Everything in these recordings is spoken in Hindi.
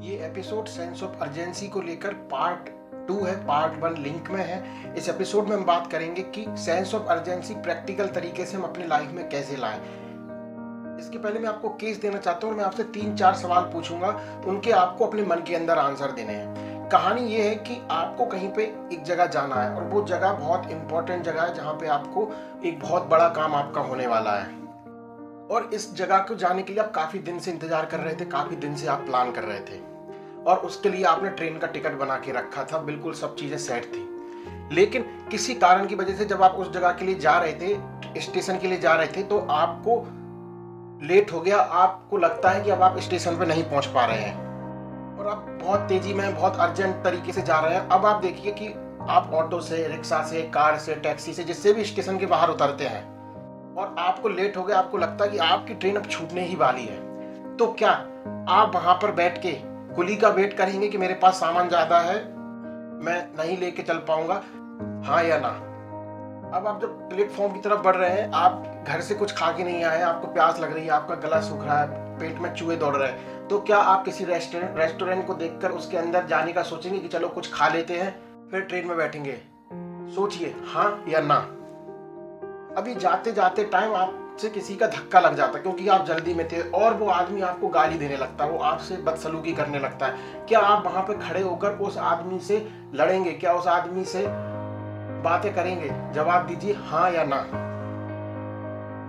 ये एपिसोड सेंस ऑफ़ अर्जेंसी को लेकर पार्ट टू है पार्ट वन लिंक में है। इस एपिसोड में हम बात करेंगे कि सेंस ऑफ़ अर्जेंसी प्रैक्टिकल तरीके से हम अपने लाइफ में कैसे लाएँ। इसके पहले मैं आपको केस देना चाहता हूँ मैं आपसे तीन चार सवाल पूछूँगा उनके आपको अपने मन के अंदर आंसर देने हैं। कहानी ये है कि आपको कहीं पे एक जगह जाना है और वो जगह बहुत इंपॉर्टेंट जगह है जहाँ पे आपको एक बहुत बड़ा काम आपका होने वाला है। और इस जगह को जाने के लिए आप काफ़ी दिन से इंतज़ार कर रहे थे, काफ़ी दिन से आप प्लान कर रहे थे। और उसके लिए आपने ट्रेन का टिकट बना के रखा था, बिल्कुल सब चीज़ें सेट थी। लेकिन किसी कारण की वजह से जब आप उस जगह के लिए जा रहे थे स्टेशन के लिए जा रहे थे तो आपको लेट हो गया। आपको लगता है कि अब आप स्टेशन पर नहीं पहुँच पा रहे हैं। और आप बहुत तेज़ी में, बहुत अर्जेंट तरीके से जा रहे हैं। अब आप देखिए कि आप ऑटो से रिक्शा से कार से टैक्सी से, जिससे भी स्टेशन के बाहर उतरते हैं और आपको लेट हो गया, आपको लगता है कि आपकी ट्रेन अब छूटने ही वाली है। तो क्या आप वहाँ पर बैठ के कुली का वेट करेंगे कि मेरे पास सामान ज़्यादा है? मैं नहीं लेके चल पाऊँगा। हाँ या ना? अब आप जब प्लेटफॉर्म की तरफ़ बढ़ रहे हैं, आप घर से कुछ खा के नहीं आए, आपको प्यास लग रही है, आपका गला सूख रहा है, पेट में चूहे दौड़ रहे हैं तो क्या आप किसी रेस्टोरेंट रेस्टोरेंट को देखकर उसके अंदर जाने का सोचेंगे कि चलो कुछ खा लेते हैं, फिर ट्रेन में बैठेंगे? सोचिए हाँ या ना? अभी जाते जाते टाइम आपसे किसी का धक्का लग जाता है, क्योंकि आप जल्दी में थे और वो आदमी आपको गाली देने लगता है, वो आपसे बदसलूकी करने लगता है। क्या आप वहाँ पे खड़े होकर उस आदमी से लड़ेंगे? क्या उस आदमी से बातें करेंगे? जवाब दीजिए हाँ या ना।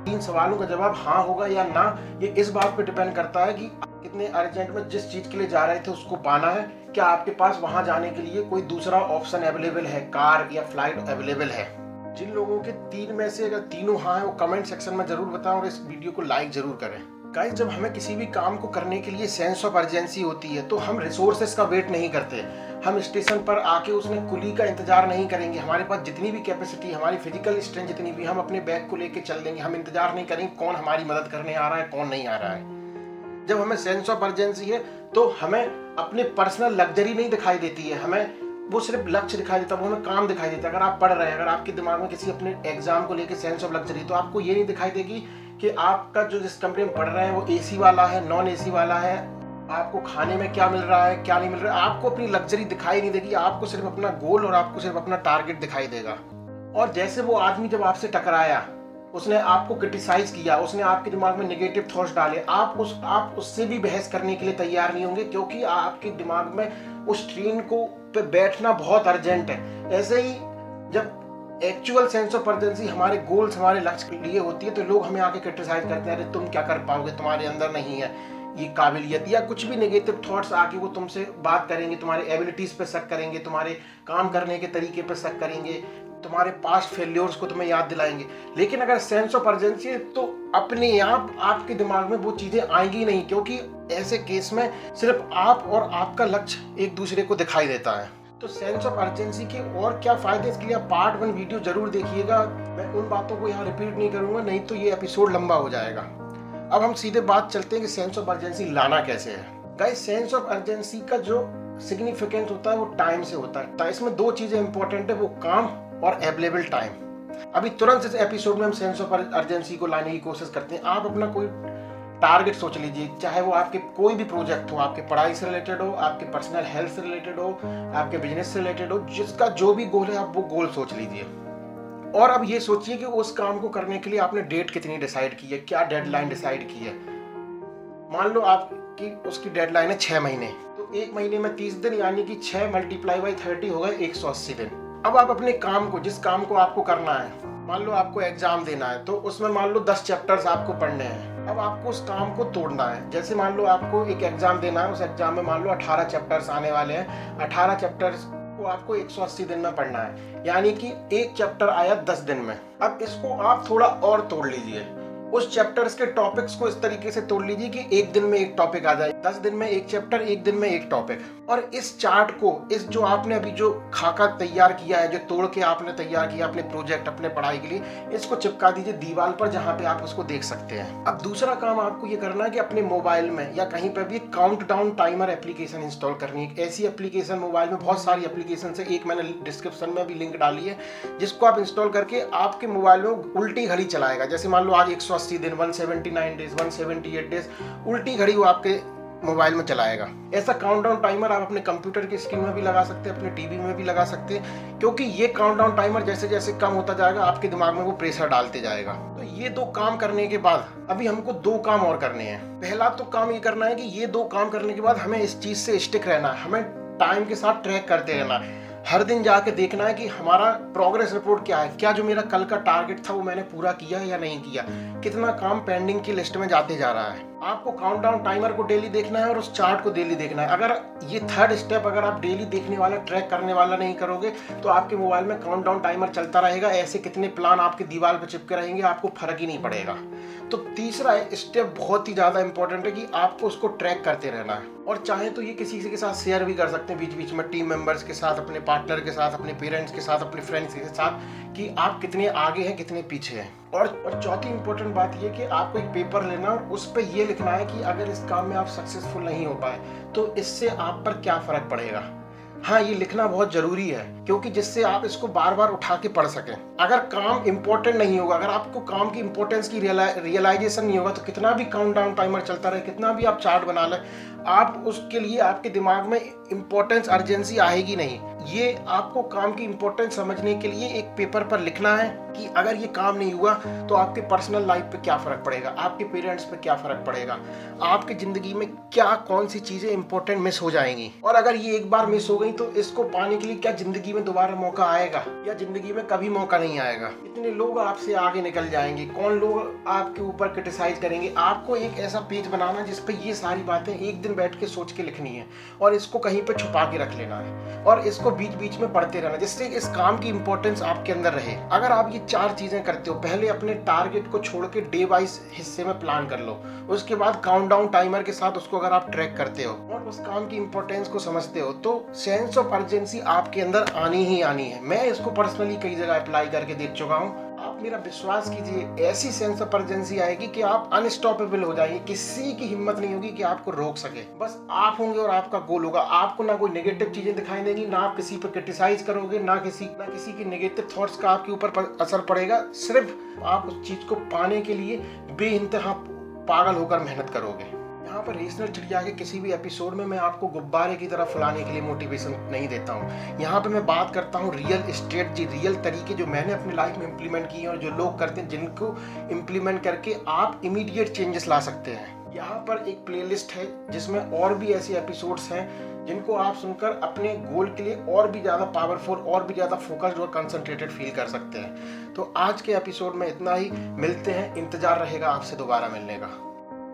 तीन सवालों का जवाब हाँ होगा या ना, ये इस बात पे डिपेंड करता है कि कितने अर्जेंट में जिस चीज़ के लिए जा रहे थे उसको पाना है। क्या आपके पास वहाँ जाने के लिए कोई दूसरा ऑप्शन अवेलेबल है? कार या फ़्लाइट अवेलेबल है? जिन लोगों के तीन में से अगर तीनों हाँ है, वो कमेंट सेक्शन में ज़रूर बताएँ और इस वीडियो को लाइक ज़रूर करें। गाइस जब हमें किसी भी काम को करने के लिए सेंस ऑफ़ अर्जेंसी होती है तो हम रिसोर्सेस का वेट नहीं करते। हम स्टेशन पर आके उसने कुली का इंतज़ार नहीं करेंगे। हमारे पास जितनी भी कैपेसिटी हमारी फ़िज़िकल स्ट्रेंथ जितनी भी, हम अपने बैग को लेके चल देंगे हम इंतज़ार नहीं करेंगे कौन हमारी मदद करने आ रहा है, कौन नहीं आ रहा है। जब हमें सेंस ऑफ़ अर्जेंसी है तो हमें अपने पर्सनल लग्जरी नहीं दिखाई देती है। हमें वो सिर्फ़ लक्ष्य दिखाई देता है वो हमें काम दिखाई देता। है अगर आप पढ़ रहे हैं, अगर आपके दिमाग में किसी अपने एग्ज़ाम को लेकर सेंस ऑफ़ लग्जरी तो आपको ये नहीं दिखाई देगी कि आपका जो जिस कंपनी में पढ़ रहे हैं, वो एसी वाला है नॉन एसी वाला है। आपको खाने में क्या मिल रहा है, क्या नहीं मिल रहा है, आपको अपनी लग्जरी दिखाई नहीं देगी, आपको सिर्फ़ अपना गोल और आपको सिर्फ़ अपना टारगेट दिखाई देगा। और जैसे वो आदमी जब आपसे टकराया उसने आपको क्रिटिसाइज किया, उसने आपके दिमाग में नेगेटिव थॉट्स डाले, आप उस, आप उससे भी बहस करने के लिए तैयार नहीं होंगे क्योंकि आपके दिमाग में उस ट्रेन को पे बैठना बहुत अर्जेंट है। ऐसे ही जब एक्चुअल सेंस ऑफ़ अर्जेंसी हमारे गोल्स हमारे लक्ष्य के लिए होती है तो लोग हमें आके क्रिटिसाइज करते हैं, अरे, तुम क्या कर पाओगे? तुम्हारे अंदर नहीं है ये काबिलियत। या कुछ भी नेगेटिव थॉट्स आके वो तुमसे बात करेंगे, तुम्हारे एबिलिटीज पे शक करेंगे, तुम्हारे काम करने के तरीके पे शक करेंगे। तुम्हारे पास्ट फेल्योर्स को तुम्हें याद दिलाएँगे। लेकिन अगर सेंस ऑफ़ अर्जेंसी है तो अपने आप, आपके दिमाग में वो चीज़ें आएँगी नहीं, क्योंकि ऐसे केस में सिर्फ़ आप और आपका लक्ष्य एक दूसरे को दिखाई देता है। तो सेंस ऑफ़ अर्जेंसी के और क्या फ़ायदे इसके लिए पार्ट वन वीडियो ज़रूर देखिएगा। मैं उन बातों को यहाँ रिपीट नहीं करूँगा, नहीं तो ये एपिसोड लंबा हो जाएगा। अब हम सीधे बात चलते हैं कि सेंस ऑफ़ अर्जेंसी लाना कैसे है। गाइस सेंस ऑफ़ अर्जेंसी का जो सिग्निफिकेंस होता है, वो टाइम से होता है। इसमें दो चीज़ें इंपॉर्टेंट है, वो काम और अवेलेबल टाइम अभी तुरंत इस एपिसोड में हम सेंस ऑफ़ अर्जेंसी को लाने की कोशिश करते हैं। आप अपना कोई टारगेट सोच लीजिए, चाहे वो आपके कोई भी प्रोजेक्ट हो, आपके पढ़ाई से रिलेटेड हो, आपके पर्सनल हेल्थ से रिलेटेड हो, आपके बिज़नेस से रिलेटेड हो, जिसका जो भी गोल है, आप वो गोल सोच लीजिए। और अब ये सोचिए कि उस काम को करने के लिए आपने डेट कितनी डिसाइड की है, क्या डेडलाइन डिसाइड की है। मान लो आपकी उसकी डेडलाइन है छह महीने तो एक महीने में तीस दिन, यानी कि छह मल्टीप्लाई बाई थर्टी हो गए एक सौ अस्सी दिन। अब आप अपने काम को, जिस काम को आपको करना है, मान लो आपको एग्ज़ाम देना है तो उसमें मान लो दस चैप्टर्स आपको पढ़ने हैं। अब आपको उस काम को तोड़ना है। जैसे मान लो आपको एक एग्ज़ाम देना है, उस एग्ज़ाम में मान लो अठारह चैप्टर्स आने वाले हैं। अठारह चैप्टर्स को आपको 180 दिन में पढ़ना है। यानी कि एक चैप्टर आया 10 दिन में। अब इसको आप थोड़ा और तोड़ लीजिए। उस चैप्टर्स के टॉपिक्स को इस तरीके से तोड़ लीजिए कि एक दिन में एक टॉपिक आ जाए, दस दिन में एक चैप्टर एक दिन में एक टॉपिक और इस चार्ट को, इस जो आपने अभी जो खाका तैयार किया है, जो तोड़ के आपने तैयार किया, अपने प्रोजेक्ट अपने पढ़ाई के लिए, इसको चिपका दीजिए दीवार पर जहाँ पे आप उसको देख सकते हैं। अब दूसरा काम आपको ये करना है कि अपने मोबाइल में या कहीं पर भी count down timer application install करनी है। ऐसी एप्लीकेशन मोबाइल में, बहुत सारी एप्लीकेशन है, एक मैंने डिस्क्रिप्शन में भी लिंक डाली है, जिसको आप इंस्टॉल करके आपके मोबाइल में उल्टी घड़ी चलाएगा। जैसे मान लो आज एक सौ अस्सी दिन 179 डेज़ 178 डेज़ उल्टी घड़ी वो आपके मोबाइल में चलाएगा। ऐसा काउंटडाउन टाइमर आप अपने कंप्यूटर की स्क्रीन में भी लगा सकते हैं, अपने टीवी में भी लगा सकते हैं, क्योंकि ये काउंटडाउन टाइमर जैसे जैसे कम होता जाएगा, आपके दिमाग में वो प्रेशर डालते जाएगा। तो ये दो काम करने के बाद, अभी हमको दो काम और करने हैं। पहला तो काम ये करना है कि ये दो काम करने के बाद हमें इस चीज़ से स्टिक रहना है, हमें टाइम के साथ ट्रैक करते रहना है। हर दिन जाके देखना है कि हमारा प्रोग्रेस रिपोर्ट क्या है। क्या जो मेरा कल का टारगेट था वो मैंने पूरा किया या नहीं किया? कितना काम पेंडिंग की लिस्ट में जाते जा रहा है। आपको काउंटडाउन टाइमर को डेली देखना है और उस चार्ट को डेली देखना है। अगर ये थर्ड स्टेप अगर आप डेली देखने वाला ट्रैक करने वाला नहीं करोगे तो आपके मोबाइल में काउंटडाउन टाइमर चलता रहेगा। ऐसे कितने प्लान आपके दीवार पर चिपके रहेंगे, आपको फ़र्क ही नहीं पड़ेगा। तो तीसरा स्टेप बहुत ही ज़्यादा इंपॉर्टेंट है कि आपको उसको ट्रैक करते रहना है। और चाहे तो ये किसी के साथ शेयर भी कर सकते हैं बीच बीच में टीम मेंबर्स के साथ, अपने पार्टनर के साथ, अपने पेरेंट्स के साथ, अपने फ्रेंड्स के साथ, कि आप कितने आगे हैं, कितने पीछे हैं। और और चौथी इंपॉर्टेंट बात ये कि आपको एक पेपर लेना और उस पर यह लिखना है कि अगर इस काम में आप सक्सेसफुल नहीं हो पाए तो इससे आप पर क्या फ़र्क पड़ेगा? हाँ ये लिखना बहुत ज़रूरी है, क्योंकि जिससे आप इसको बार बार उठा के पढ़ सकें। अगर काम इंपॉर्टेंट नहीं होगा, अगर आपको काम की इंपॉर्टेंस की रियलाइजेशन नहीं होगा तो कितना भी काउंट डाउन टाइमर चलता रहे, कितना भी आप चार्ट बना लें, आप उसके लिए आपके दिमाग में इंपॉर्टेंस अर्जेंसी आएगी नहीं। ये आपको काम की इम्पोर्टेंस समझने के लिए एक पेपर पर लिखना है कि अगर ये काम नहीं हुआ तो आपके पर्सनल लाइफ पे क्या फ़र्क पड़ेगा? आपके पेरेंट्स पे क्या फ़र्क पड़ेगा? आपकी ज़िंदगी में क्या, कौन सी चीज़ें इंपॉर्टेंट मिस हो जाएँगी? और अगर ये एक बार मिस हो गई तो इसको पाने के लिए क्या ज़िंदगी में दोबारा मौका आएगा? या ज़िंदगी में कभी मौका नहीं आएगा? इतने लोग आपसे आगे निकल जाएँगे। कौन लोग आपके ऊपर क्रिटिसाइज करेंगे? आपको एक ऐसा पेज बनाना जिसपे ये सारी बातें एक दिन बैठ के सोच के लिखनी है और इसको कहीं पर छुपा के रख लेना है। और इसको बीच बीच में पढ़ते रहना, जिससे इस काम की इंपॉर्टेंस आपके अंदर रहे। अगर आप ये चार चीज़ें करते हो, पहले अपने टारगेट को छोड़ के डे वाइज हिस्से में प्लान कर लो। उसके बाद काउंट डाउन टाइमर के साथ उसको अगर आप ट्रैक करते हो और उस काम की इंपॉर्टेंस को समझते हो तो सेंस ऑफ़ अर्जेंसी आपके अंदर आनी ही आनी है। मैं इसको पर्सनली कई जगह अप्लाई करके देख चुका हूँ। आप मेरा विश्वास कीजिए, ऐसी सेंस ऑफ़ अर्जेंसी आएगी कि आप अनस्टॉपेबल हो जाएँगे किसी की हिम्मत नहीं होगी कि आपको रोक सके। बस आप होंगे और आपका गोल होगा। आपको ना कोई नेगेटिव चीज़ें दिखाई देंगी, ना आप किसी पर क्रिटिसाइज करोगे, ना किसी ना किसी की नेगेटिव थॉट्स का आपके ऊपर असर पड़ेगा। सिर्फ़ आप उस चीज़ को पाने के लिए बे पागल होकर मेहनत करोगे। यहाँ पर रीजनल चिड़िया के किसी भी एपिसोड में मैं आपको गुब्बारे की तरह फुलाने के लिए मोटिवेशन नहीं देता हूँ। यहाँ पे मैं बात करता हूँ रियल स्ट्रेटजी रियल तरीके जो मैंने अपनी लाइफ में इम्प्लीमेंट किए और जो लोग करते हैं, जिनको इम्प्लीमेंट करके आप इमीडिएट चेंजेस ला सकते हैं। यहाँ पर एक प्लेलिस्ट है जिसमें और भी ऐसे एपिसोड्स हैं जिनको आप सुनकर अपने गोल के लिए और भी ज़्यादा पावरफुल और भी ज़्यादा फोकस्ड और कंसंट्रेटेड फील कर सकते हैं। तो आज के एपिसोड में इतना ही। मिलते हैं। इंतज़ार रहेगा आपसे दोबारा मिलने का।